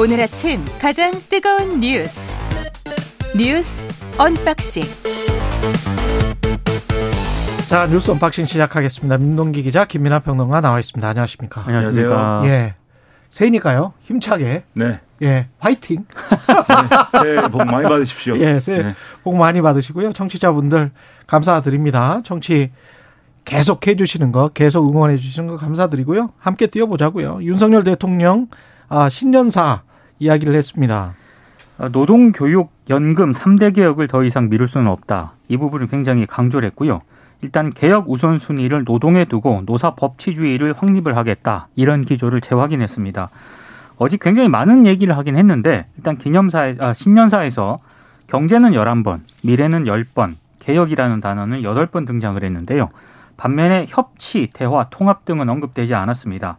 오늘 아침 가장 뜨거운 뉴스 뉴스 언박싱 자 뉴스 언박싱 시작하겠습니다. 민동기 기자 김민하 평론가 나와 있습니다. 안녕하십니까? 안녕하십니까? 예, 새해니까요. 힘차게 네. 예 화이팅. 네. 새해 복 많이 받으십시오. 예, 새해 네. 복 많이 받으시고요. 청취자분들 감사드립니다. 청취 계속 해주시는 거, 계속 응원해 주시는 거 감사드리고요. 함께 뛰어보자고요. 윤석열 대통령 아, 신년사 이야기를 했습니다. 어, 노동, 교육, 연금 3대 개혁을 더 이상 미룰 수는 없다. 이 부분을 굉장히 강조를 했고요. 일단 개혁 우선순위를 노동에 두고 노사 법치주의를 확립을 하겠다. 이런 기조를 재확인했습니다. 어제 굉장히 많은 얘기를 하긴 했는데 일단 기념사에 아, 신년사에서 경제는 11번, 미래는 10번, 개혁이라는 단어는 8번 등장을 했는데요. 반면에 협치, 대화, 통합 등은 언급되지 않았습니다.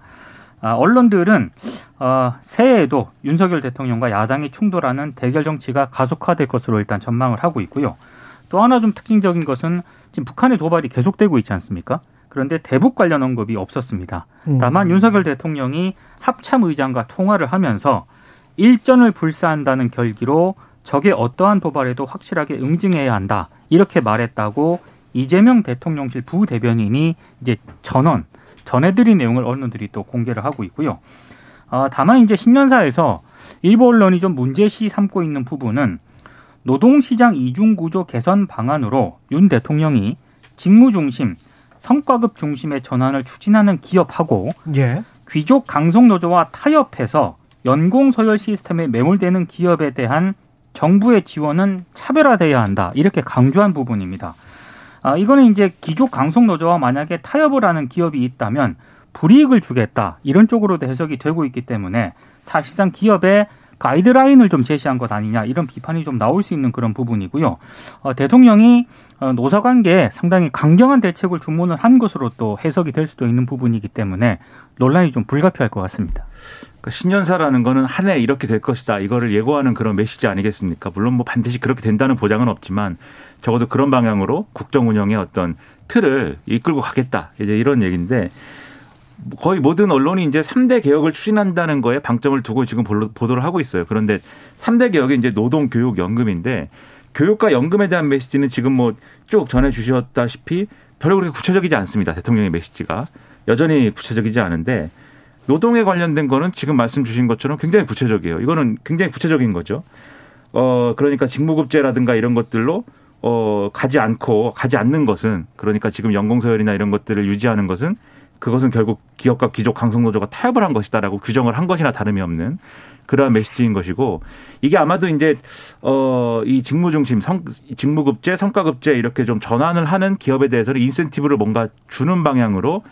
아, 언론들은 어, 새해에도 윤석열 대통령과 야당이 충돌하는 대결 정치가 가속화될 것으로 일단 전망을 하고 있고요. 또 하나 좀 특징적인 것은 지금 북한의 도발이 계속되고 있지 않습니까? 그런데 대북 관련 언급이 없었습니다. 다만 윤석열 대통령이 합참 의장과 통화를 하면서 일전을 불사한다는 결기로 적의 어떠한 도발에도 확실하게 응징해야 한다. 이렇게 말했다고 이재명 대통령실 부대변인이 이제 전원 전해드린 내용을 언론들이 또 공개를 하고 있고요. 어, 다만 이제 신년사에서 일부 언론이 좀 문제시 삼고 있는 부분은 노동시장 이중구조 개선 방안으로 윤 대통령이 직무 중심, 성과급 중심의 전환을 추진하는 기업하고 예. 귀족 강성노조와 타협해서 연공 서열 시스템에 매몰되는 기업에 대한 정부의 지원은 차별화돼야 한다. 이렇게 강조한 부분입니다. 아, 이거는 이제 귀족 강성노조와 만약에 타협을 하는 기업이 있다면 불이익을 주겠다. 이런 쪽으로도 해석이 되고 있기 때문에 사실상 기업의 가이드라인을 좀 제시한 것 아니냐 이런 비판이 좀 나올 수 있는 그런 부분이고요. 어, 대통령이 어, 노사 관계에 상당히 강경한 대책을 주문을 한 것으로 또 해석이 될 수도 있는 부분이기 때문에 논란이 좀 불가피할 것 같습니다. 그러니까 신년사라는 거는 한 해 이렇게 될 것이다. 이거를 예고하는 그런 메시지 아니겠습니까? 물론 뭐 반드시 그렇게 된다는 보장은 없지만 적어도 그런 방향으로 국정 운영의 어떤 틀을 이끌고 가겠다. 이제 이런 얘기인데 거의 모든 언론이 이제 3대 개혁을 추진한다는 거에 방점을 두고 지금 보도를 하고 있어요. 그런데 3대 개혁이 이제 노동, 교육, 연금인데 교육과 연금에 대한 메시지는 지금 뭐 쭉 전해 주셨다시피 별로 그렇게 구체적이지 않습니다. 대통령의 메시지가. 여전히 구체적이지 않은데 노동에 관련된 거는 지금 말씀 주신 것처럼 굉장히 구체적이에요. 이거는 굉장히 구체적인 거죠. 어, 그러니까 직무급제라든가 이런 것들로 어, 가지 않고 가지 않는 것은 그러니까 지금 연공서열이나 이런 것들을 유지하는 것은 그것은 결국 기업과 귀족 강성노조가 타협을 한 것이다라고 규정을 한 것이나 다름이 없는 그러한 메시지인 것이고 이게 아마도 이제 어이 직무 중심 성 직무 급제 성과 급제 이렇게 좀 전환을 하는 기업에 대해서는 인센티브를 뭔가 주는 방향으로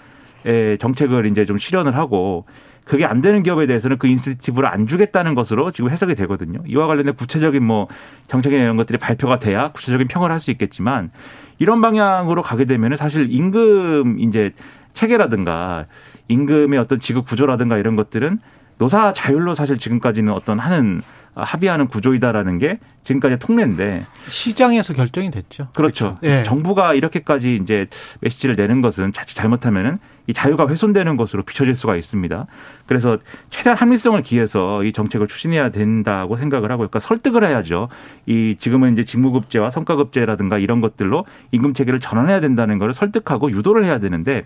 에 정책을 이제 좀 실현을 하고 그게 안 되는 기업에 대해서는 그 인센티브를 안 주겠다는 것으로 지금 해석이 되거든요. 이와 관련된 구체적인 뭐 정책이나 이런 것들이 발표가 돼야 구체적인 평을 할 수 있겠지만 이런 방향으로 가게 되면은 사실 임금 이제 체계라든가 임금의 어떤 지급 구조라든가 이런 것들은 노사 자율로 사실 지금까지는 어떤 하는 합의하는 구조이다라는 게 지금까지 통례인데 시장에서 결정이 됐죠. 그렇죠. 예. 정부가 이렇게까지 이제 메시지를 내는 것은 자칫 잘못하면은 이 자유가 훼손되는 것으로 비춰질 수가 있습니다. 그래서 최대한 합리성을 기해서 이 정책을 추진해야 된다고 생각을 하고, 그러니까 설득을 해야죠. 이 지금은 이제 직무급제와 성과급제라든가 이런 것들로 임금 체계를 전환해야 된다는 것을 설득하고 유도를 해야 되는데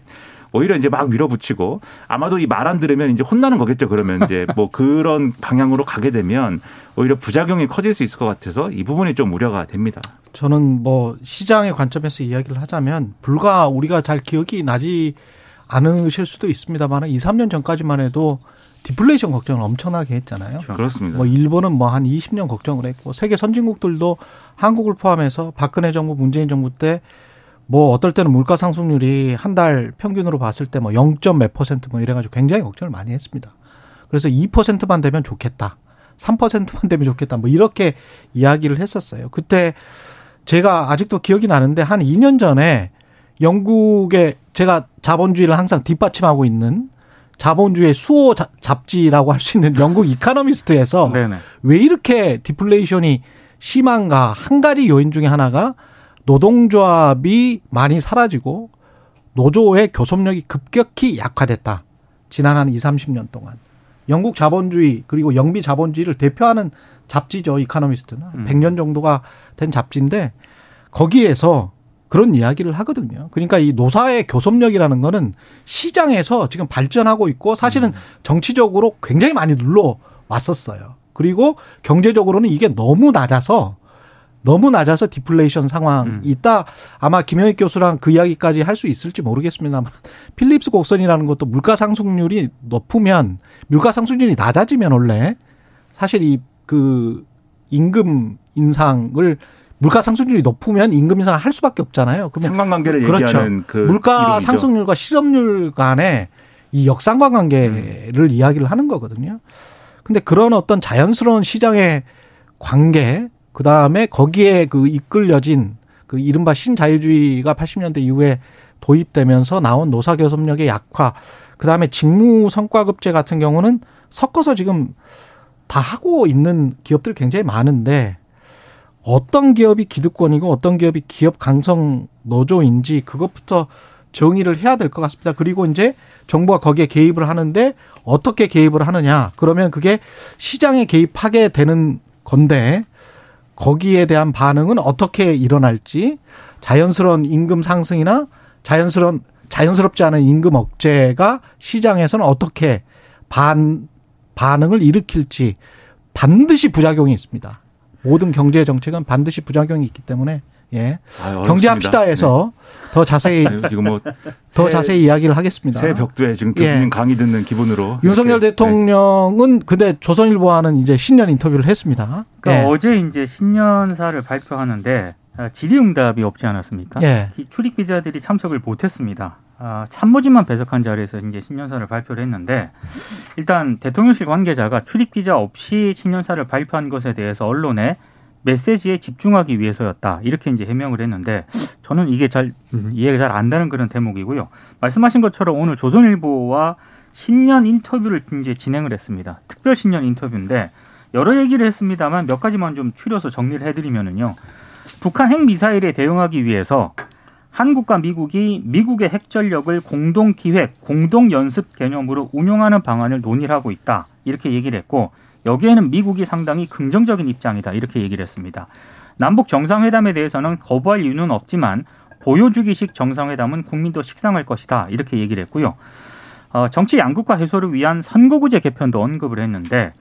오히려 이제 막 밀어붙이고 아마도 이 말 안 들으면 이제 혼나는 거겠죠. 그러면 이제 뭐 그런 방향으로 가게 되면 오히려 부작용이 커질 수 있을 것 같아서 이 부분이 좀 우려가 됩니다. 저는 뭐 시장의 관점에서 이야기를 하자면 불과 우리가 잘 기억이 나지 않으실 수도 있습니다만 2, 3년 전까지만 해도 디플레이션 걱정을 엄청나게 했잖아요. 그렇습니다. 뭐 일본은 뭐 한 20년 걱정을 했고 세계 선진국들도 한국을 포함해서 박근혜 정부, 문재인 정부 때 뭐 어떨 때는 물가 상승률이 한 달 평균으로 봤을 때 뭐 0. 몇 퍼센트 뭐 이래 가지고 굉장히 걱정을 많이 했습니다. 그래서 2%만 되면 좋겠다. 3%만 되면 좋겠다. 뭐 이렇게 이야기를 했었어요. 그때 제가 아직도 기억이 나는데 한 2년 전에 영국의 제가 자본주의를 항상 뒷받침하고 있는 자본주의 수호 잡지라고 할 수 있는 영국 이카노미스트에서 네네. 왜 이렇게 디플레이션이 심한가 한 가지 요인 중에 하나가 노동조합이 많이 사라지고 노조의 교섭력이 급격히 약화됐다. 지난 한 2, 30년 동안. 영국 자본주의 그리고 영미 자본주의를 대표하는 잡지죠. 이카노미스트는 음. 100년 정도가 된 잡지인데 거기에서 그런 이야기를 하거든요. 그러니까 이 노사의 교섭력이라는 거는 시장에서 지금 발전하고 있고 사실은 음. 정치적으로 굉장히 많이 눌러 왔었어요. 그리고 경제적으로는 이게 너무 낮아서 너무 낮아서 디플레이션 상황이 음. 있다. 아마 김영익 교수랑 그 이야기까지 할 수 있을지 모르겠습니다만 필립스 곡선이라는 것도 물가 상승률이 높으면 물가 상승률이 낮아지면 원래 사실 이 그 임금 인상을 물가 상승률이 높으면 임금 인상을 할 수밖에 없잖아요. 그러면 상관관계를 그렇죠. 얘기하는 그 물가 이론이죠. 상승률과 실업률 간의 이 역상관 관계를 음. 이야기를 하는 거거든요. 근데 그런 어떤 자연스러운 시장의 관계, 그 다음에 거기에 그 이끌려진 그 이른바 신자유주의가 80년대 이후에 도입되면서 나온 노사교섭력의 약화, 그 다음에 직무 성과급제 같은 경우는 섞어서 지금 다 하고 있는 기업들이 굉장히 많은데 어떤 기업이 기득권이고 어떤 기업이 기업 강성 노조인지 그것부터 정의를 해야 될 것 같습니다. 그리고 이제 정부가 거기에 개입을 하는데 어떻게 개입을 하느냐. 그러면 그게 시장에 개입하게 되는 건데 거기에 대한 반응은 어떻게 일어날지 자연스러운 임금 상승이나 자연스러운 자연스럽지 않은 임금 억제가 시장에서는 어떻게 반 반응을 일으킬지 반드시 부작용이 있습니다. 모든 경제 정책은 반드시 부작용이 있기 때문에 예. 아유, 경제합시다에서 네. 더 자세히 지금 뭐더 자세히 이야기를 하겠습니다. 새 벽두에 지금 교수님 예. 강의 듣는 기분으로 윤석열 이렇게. 대통령은 네. 근데 조선일보와는 이제 신년 인터뷰를 했습니다. 그러니까 예. 어제 이제 신년사를 발표하는데 아, 질의응답이 없지 않았습니까? 예. 출입 기자들이 참석을 못했습니다. 아, 참모진만 배석한 자리에서 이제 신년사를 발표를 했는데 일단 대통령실 관계자가 출입 기자 없이 신년사를 발표한 것에 대해서 언론에 메시지에 집중하기 위해서였다 이렇게 이제 해명을 했는데 저는 이게 잘 이해가 잘 안 되는 그런 대목이고요. 말씀하신 것처럼 오늘 조선일보와 신년 인터뷰를 이제 진행을 했습니다. 특별 신년 인터뷰인데 여러 얘기를 했습니다만 몇 가지만 좀 추려서 정리를 해드리면은요. 북한 핵 미사일에 대응하기 위해서 한국과 미국이 미국의 핵 전력을 공동 기획, 공동 연습 개념으로 운용하는 방안을 논의를 하고 있다. 이렇게 얘기를 했고 여기에는 미국이 상당히 긍정적인 입장이다. 이렇게 얘기를 했습니다. 남북 정상회담에 대해서는 거부할 이유는 없지만 보여주기식 정상회담은 국민도 식상할 것이다. 이렇게 얘기를 했고요. 어, 정치 양극화 해소를 위한 선거구제 개편도 언급을 했는데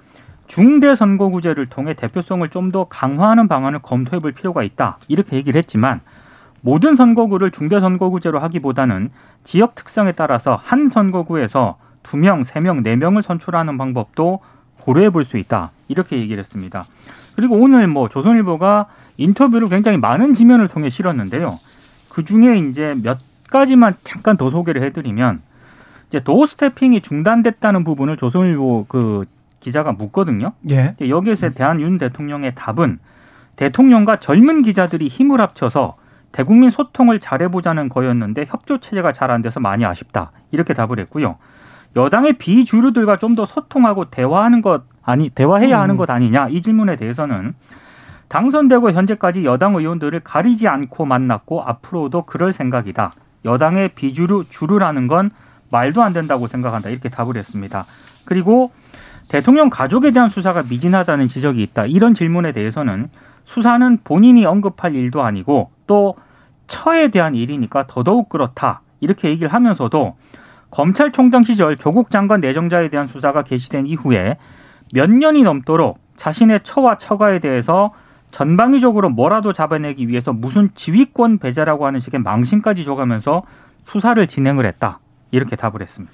중대 선거구제를 통해 대표성을 좀 더 강화하는 방안을 검토해 볼 필요가 있다. 이렇게 얘기를 했지만 모든 선거구를 중대 선거구제로 하기보다는 지역 특성에 따라서 한 선거구에서 두 명, 세 명, 네 명을 선출하는 방법도 고려해 볼 수 있다. 이렇게 얘기를 했습니다. 그리고 오늘 뭐 조선일보가 인터뷰를 굉장히 많은 지면을 통해 실었는데요. 그 중에 이제 몇 가지만 잠깐 더 소개를 해드리면 이제 도어 스태핑이 중단됐다는 부분을 조선일보 그 기자가 묻거든요. 예. 여기에서 대한 윤 대통령의 답은 대통령과 젊은 기자들이 힘을 합쳐서 대국민 소통을 잘해보자는 거였는데 협조 체제가 잘 안 돼서 많이 아쉽다. 이렇게 답을 했고요. 여당의 비주류들과 좀 더 소통하고 대화하는 것 아니 대화해야 하는 음. 것 아니냐 이 질문에 대해서는 당선되고 현재까지 여당 의원들을 가리지 않고 만났고 앞으로도 그럴 생각이다. 여당의 비주류 주류라는 건 말도 안 된다고 생각한다 이렇게 답을 했습니다. 그리고 대통령 가족에 대한 수사가 미진하다는 지적이 있다. 이런 질문에 대해서는 수사는 본인이 언급할 일도 아니고 또 처에 대한 일이니까 더더욱 그렇다. 이렇게 얘기를 하면서도 검찰총장 시절 조국 장관 내정자에 대한 수사가 개시된 이후에 몇 년이 넘도록 자신의 처와 처가에 대해서 전방위적으로 뭐라도 잡아내기 위해서 무슨 지휘권 배제라고 하는 식의 망신까지 줘가면서 수사를 진행을 했다. 이렇게 답을 했습니다.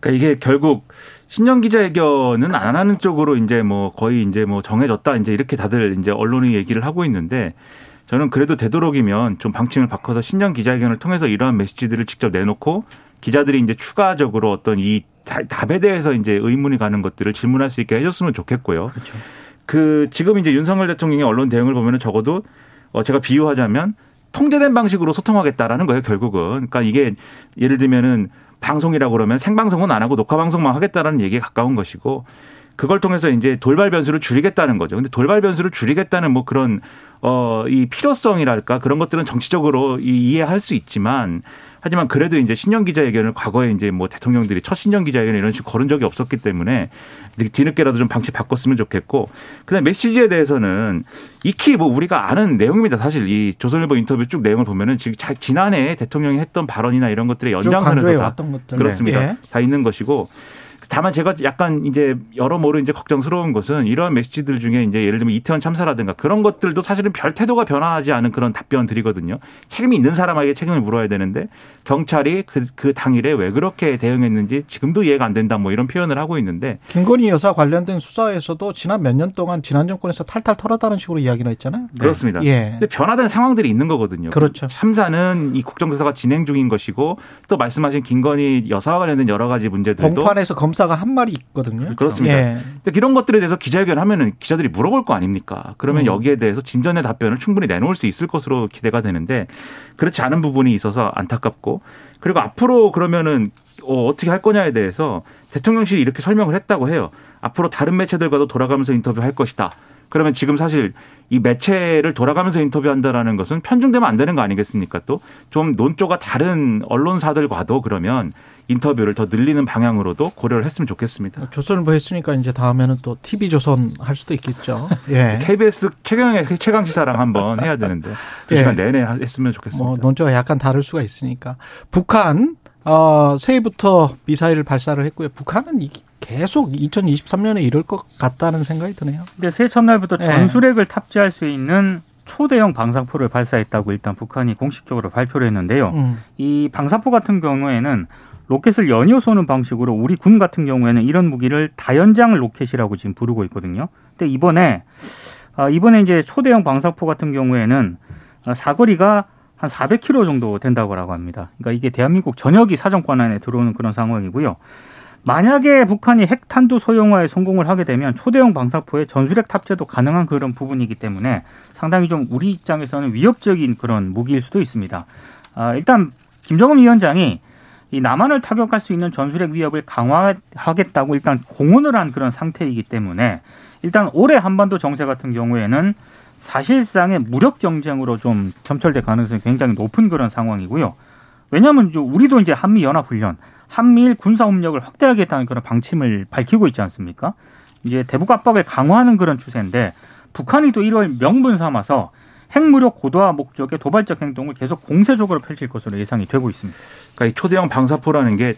그러니까 이게 결국 신년 기자회견은 안 하는 쪽으로 이제 뭐 거의 이제 뭐 정해졌다 이제 이렇게 다들 이제 언론이 얘기를 하고 있는데 저는 그래도 되도록이면 좀 방침을 바꿔서 신년 기자회견을 통해서 이러한 메시지들을 직접 내놓고 기자들이 이제 추가적으로 어떤 이 답에 대해서 이제 의문이 가는 것들을 질문할 수 있게 해줬으면 좋겠고요. 그렇죠. 그 지금 이제 윤석열 대통령의 언론 대응을 보면은 적어도 어 제가 비유하자면 통제된 방식으로 소통하겠다라는 거예요, 결국은. 그러니까 이게 예를 들면은 방송이라고 그러면 생방송은 안 하고 녹화 방송만 하겠다라는 얘기에 가까운 것이고 그걸 통해서 이제 돌발 변수를 줄이겠다는 거죠. 근데 돌발 변수를 줄이겠다는 뭐 그런 어 이 필요성이랄까 그런 것들은 정치적으로 이해할 수 있지만 하지만 그래도 이제 신년 기자회견을 과거에 이제 뭐 대통령들이 첫 신년 기자회견 이런 식으로 거른 적이 없었기 때문에 뒤늦게라도 좀 방식 바꿨으면 좋겠고 그다음 메시지에 대해서는 익히 뭐 우리가 아는 내용입니다. 사실 이 조선일보 인터뷰 쭉 내용을 보면은 지금 지난해 대통령이 했던 발언이나 이런 것들의 연장선에서 다 그렇습니다. 예. 다 있는 것이고 다만 제가 약간 이제 여러모로 이제 걱정스러운 것은 이러한 메시지들 중에 이제 예를 들면 이태원 참사라든가 그런 것들도 사실은 별 태도가 변화하지 않은 그런 답변들이거든요. 책임이 있는 사람에게 책임을 물어야 되는데 경찰이 그, 그 당일에 왜 그렇게 대응했는지 지금도 이해가 안 된다 뭐 이런 표현을 하고 있는데 김건희 여사 관련된 수사에서도 지난 몇 년 동안 지난 정권에서 탈탈 털었다는 식으로 이야기를 했잖아요. 네. 그렇습니다. 예. 근데 변화된 상황들이 있는 거거든요. 그렇죠. 참사는 이 국정조사가 진행 중인 것이고 또 말씀하신 김건희 여사와 관련된 여러 가지 문제들도 공판에서 검사 검사가 한 말이 있거든요. 그렇습니다 예. 이런 것들에 대해서 기자회견 하면은 기자들이 물어볼 거 아닙니까? 그러면 음. 여기에 대해서 진전의 답변을 충분히 내놓을 수 있을 것으로 기대가 되는데 그렇지 않은 부분이 있어서 안타깝고 그리고 앞으로 그러면은 어, 어떻게 할 거냐에 대해서 대통령실이 이렇게 설명을 했다고 해요. 앞으로 다른 매체들과도 돌아가면서 인터뷰할 것이다. 그러면 지금 사실 이 매체를 돌아가면서 인터뷰한다라는 것은 편중되면 안 되는 거 아니겠습니까? 또 좀 논조가 다른 언론사들과도 그러면 인터뷰를 더 늘리는 방향으로도 고려를 했으면 좋겠습니다. 조선일보 했으니까 이제 다음에는 또 TV조선 할 수도 있겠죠. 예. KBS 최경의 최강 시사랑 한번 해야 되는데 두 예. 시간 내내 했으면 좋겠습니다. 뭐 논조가 약간 다를 수가 있으니까 북한 어, 새해부터 미사일을 발사를 했고요. 북한은 계속 2023년에 이럴 것 같다는 생각이 드네요. 근데 새해 첫날부터 예. 전술핵을 탑재할 수 있는 초대형 방사포를 발사했다고 일단 북한이 공식적으로 발표를 했는데요. 음. 이 방사포 같은 경우에는 로켓을 연이어 쏘는 방식으로 우리 군 같은 경우에는 이런 무기를 다연장 로켓이라고 지금 부르고 있거든요. 근데 이번에 아, 이번에 이제 초대형 방사포 같은 경우에는 아, 사거리가 한 400km 정도 된다고 합니다. 그러니까 이게 대한민국 전역이 사정권 안에 들어오는 그런 상황이고요. 만약에 북한이 핵탄두 소형화에 성공을 하게 되면 초대형 방사포에 전술핵 탑재도 가능한 그런 부분이기 때문에 상당히 좀 우리 입장에서는 위협적인 그런 무기일 수도 있습니다. 아, 일단 김정은 위원장이 이 남한을 타격할 수 있는 전술핵 위협을 강화하겠다고 일단 공언을 한 그런 상태이기 때문에 일단 올해 한반도 정세 같은 경우에는 사실상의 무력 경쟁으로 좀 점철될 가능성이 굉장히 높은 그런 상황이고요. 왜냐하면 우리도 이제 한미 연합 훈련, 한미일 군사 협력을 확대하겠다는 그런 방침을 밝히고 있지 않습니까? 이제 대북 압박을 강화하는 그런 추세인데 북한이 또 이걸 명분 삼아서 핵무력 고도화 목적의 도발적 행동을 계속 공세적으로 펼칠 것으로 예상이 되고 있습니다. 그러니까 이 초대형 방사포라는 게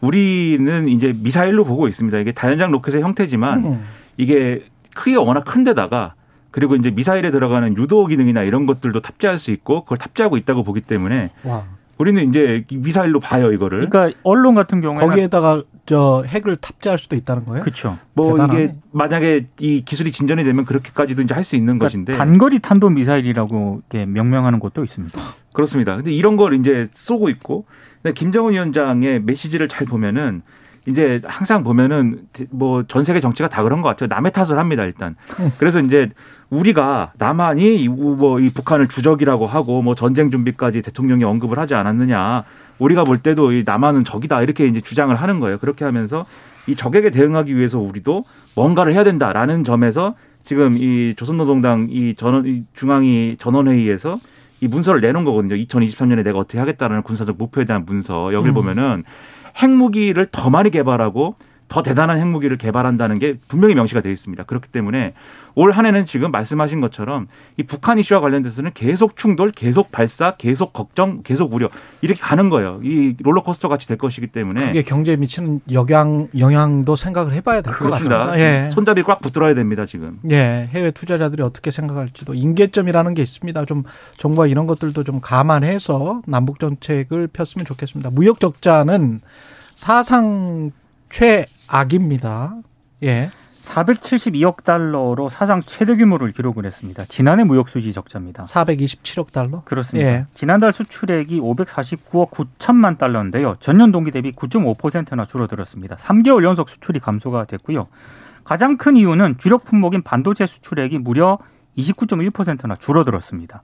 우리는 이제 미사일로 보고 있습니다. 이게 다연장 로켓의 형태지만 음. 이게 크기가 워낙 큰 데다가 그리고 이제 미사일에 들어가는 유도 기능이나 이런 것들도 탑재할 수 있고 그걸 탑재하고 있다고 보기 때문에 와. 우리는 이제 미사일로 봐요 이거를. 그러니까 언론 같은 경우에 거기에다가 저 핵을 탑재할 수도 있다는 거예요. 그렇죠. 뭐 대단하네. 이게 만약에 이 기술이 진전이 되면 그렇게까지도 이제 할 수 있는 그러니까 것인데 단거리 탄도 미사일이라고 이렇게 명명하는 것도 있습니다. 그렇습니다. 근데 이런 걸 이제 쏘고 있고 김정은 위원장의 메시지를 잘 보면은 이제 항상 보면은 뭐 전 세계 정치가 다 그런 것 같아요. 남의 탓을 합니다 일단. 그래서 이제 우리가 남한이 뭐이 북한을 주적이라고 하고 뭐 전쟁 준비까지 대통령이 언급을 하지 않았느냐. 우리가 볼 때도 이 남한은 적이다 이렇게 이제 주장을 하는 거예요. 그렇게 하면서 이 적에게 대응하기 위해서 우리도 뭔가를 해야 된다라는 점에서 지금 이 조선노동당 이 전원 이 중앙위 전원회의에서 이 문서를 내놓은 거거든요. 2023년에 내가 어떻게 하겠다라는 군사적 목표에 대한 문서. 여기를 음. 보면은 핵무기를 더 많이 개발하고 더 대단한 핵무기를 개발한다는 게 분명히 명시가 되어 있습니다. 그렇기 때문에 올 한 해는 지금 말씀하신 것처럼 이 북한 이슈와 관련돼서는 계속 충돌, 계속 발사, 계속 걱정, 계속 우려 이렇게 가는 거예요. 이 롤러코스터 같이 될 것이기 때문에 그게 경제에 미치는 영향 영향도 생각을 해봐야 될 것 같습니다. 예. 손잡이 꽉 붙들어야 됩니다 지금. 예, 해외 투자자들이 어떻게 생각할지도 인계점이라는 게 있습니다. 좀 정부가 이런 것들도 좀 감안해서 남북 정책을 폈으면 좋겠습니다. 무역 적자는 사상 최악입니다. 예. 472억 달러로 사상 최대 규모를 기록을 했습니다. 지난해 무역 수지 적자입니다. 427억 달러? 그렇습니다. 예. 지난달 수출액이 549억 9천만 달러인데요. 전년 동기 대비 9.5%나 줄어들었습니다. 3개월 연속 수출이 감소가 됐고요. 가장 큰 이유는 주력 품목인 반도체 수출액이 무려 29.1%나 줄어들었습니다.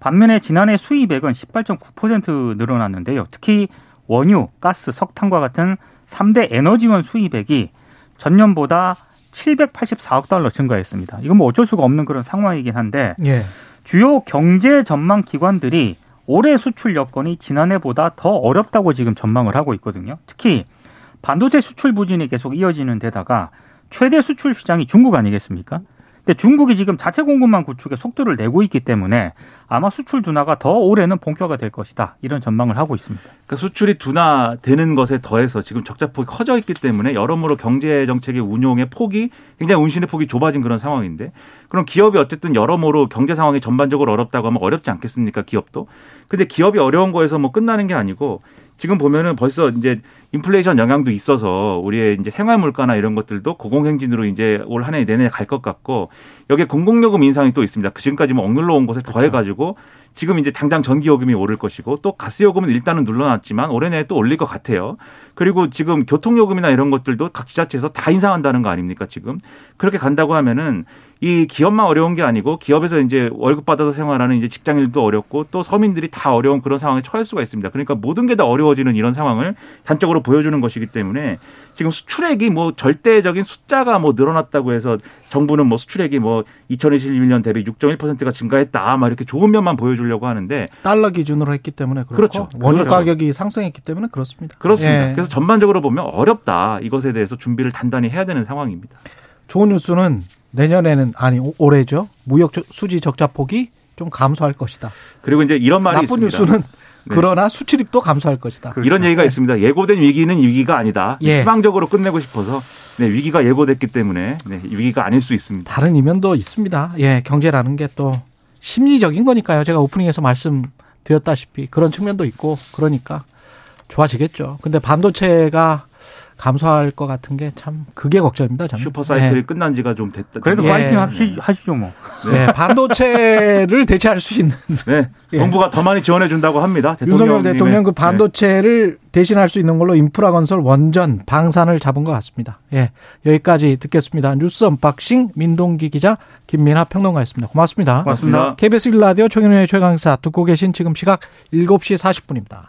반면에 지난해 수입액은 18.9% 늘어났는데요. 특히 원유, 가스, 석탄과 같은 3대 에너지원 수입액이 전년보다 784억 달러 증가했습니다. 이건 뭐 어쩔 수가 없는 그런 상황이긴 한데 예. 주요 경제 전망 기관들이 올해 수출 여건이 지난해보다 더 어렵다고 지금 전망을 하고 있거든요. 특히 반도체 수출 부진이 계속 이어지는 데다가 최대 수출 시장이 중국 아니겠습니까? 근데 중국이 지금 자체 공급망 구축에 속도를 내고 있기 때문에 아마 수출 둔화가 더 올해는 본격화될 것이다. 이런 전망을 하고 있습니다. 그러니까 수출이 둔화되는 것에 더해서 지금 적자폭이 커져 있기 때문에 여러모로 경제 정책의 운용의 폭이 굉장히 운신의 폭이 좁아진 그런 상황인데 그럼 기업이 어쨌든 여러모로 경제 상황이 전반적으로 어렵다고 하면 어렵지 않겠습니까? 기업도. 근데 기업이 어려운 거에서 뭐 끝나는 게 아니고 지금 보면은 벌써 이제 인플레이션 영향도 있어서 우리의 이제 생활 물가나 이런 것들도 고공행진으로 이제 올 한 해 내내 갈 것 같고 여기에 공공요금 인상이 또 있습니다. 그 지금까지 뭐 억눌러 온 것에 더해 가지고 지금 이제 당장 전기요금이 오를 것이고 또 가스요금은 일단은 눌러놨지만 올해 내에 또 올릴 것 같아요. 그리고 지금 교통요금이나 이런 것들도 각 지자체에서 다 인상한다는 거 아닙니까 지금 그렇게 간다고 하면은 이 기업만 어려운 게 아니고 기업에서 이제 월급 받아서 생활하는 이제 직장인들도 어렵고 또 서민들이 다 어려운 그런 상황에 처할 수가 있습니다. 그러니까 모든 게 다 어려워지는 이런 상황을 단적으로 보여주는 것이기 때문에 지금 수출액이 뭐 절대적인 숫자가 뭐 늘어났다고 해서 정부는 뭐 수출액이 뭐 2021년 대비 6.1%가 증가했다 막 이렇게 좋은 면만 보여주려고 하는데 달러 기준으로 했기 때문에 그렇고 그렇죠. 원유 그렇죠. 가격이 상승했기 때문에 그렇습니다. 그렇습니다. 예. 그래서 전반적으로 보면 어렵다 이것에 대해서 준비를 단단히 해야 되는 상황입니다. 좋은 뉴스는 내년에는 아니 오- 올해죠. 무역 저- 수지 적자 폭이 좀 감소할 것이다. 그리고 이제 이런 말이 나쁜 있습니다. 뉴스는 그러나 수출입도 감소할 것이다. 이런 얘기가 있습니다. 예고된 위기는 위기가 아니다. 예. 희망적으로 끝내고 싶어서 네, 위기가 예고됐기 때문에 네, 위기가 아닐 수 있습니다. 다른 이면도 있습니다. 예, 경제라는 게 또 심리적인 거니까요. 제가 오프닝에서 말씀드렸다시피 그런 측면도 있고 그러니까 좋아지겠죠. 근데 반도체가 감소할 것 같은 게 참 그게 걱정입니다. 저는. 슈퍼 사이클이 끝난 지가 좀 됐다. 그래도 예. 파이팅 하시, 하시죠 뭐. 예, 예, 반도체를 대체할 수 있는 네, 예. 정부가 더 많이 지원해 준다고 합니다. 윤석열 대통령 그 네. 반도체를 대신할 수 있는 걸로 인프라 건설 원전 방산을 잡은 것 같습니다. 예, 여기까지 듣겠습니다. 뉴스 언박싱 민동기 기자 김민하 평론가였습니다. 고맙습니다. 고맙습니다. KBS 1라디오 최경영의 최강시사 듣고 계신 지금 시각 7시 40분입니다.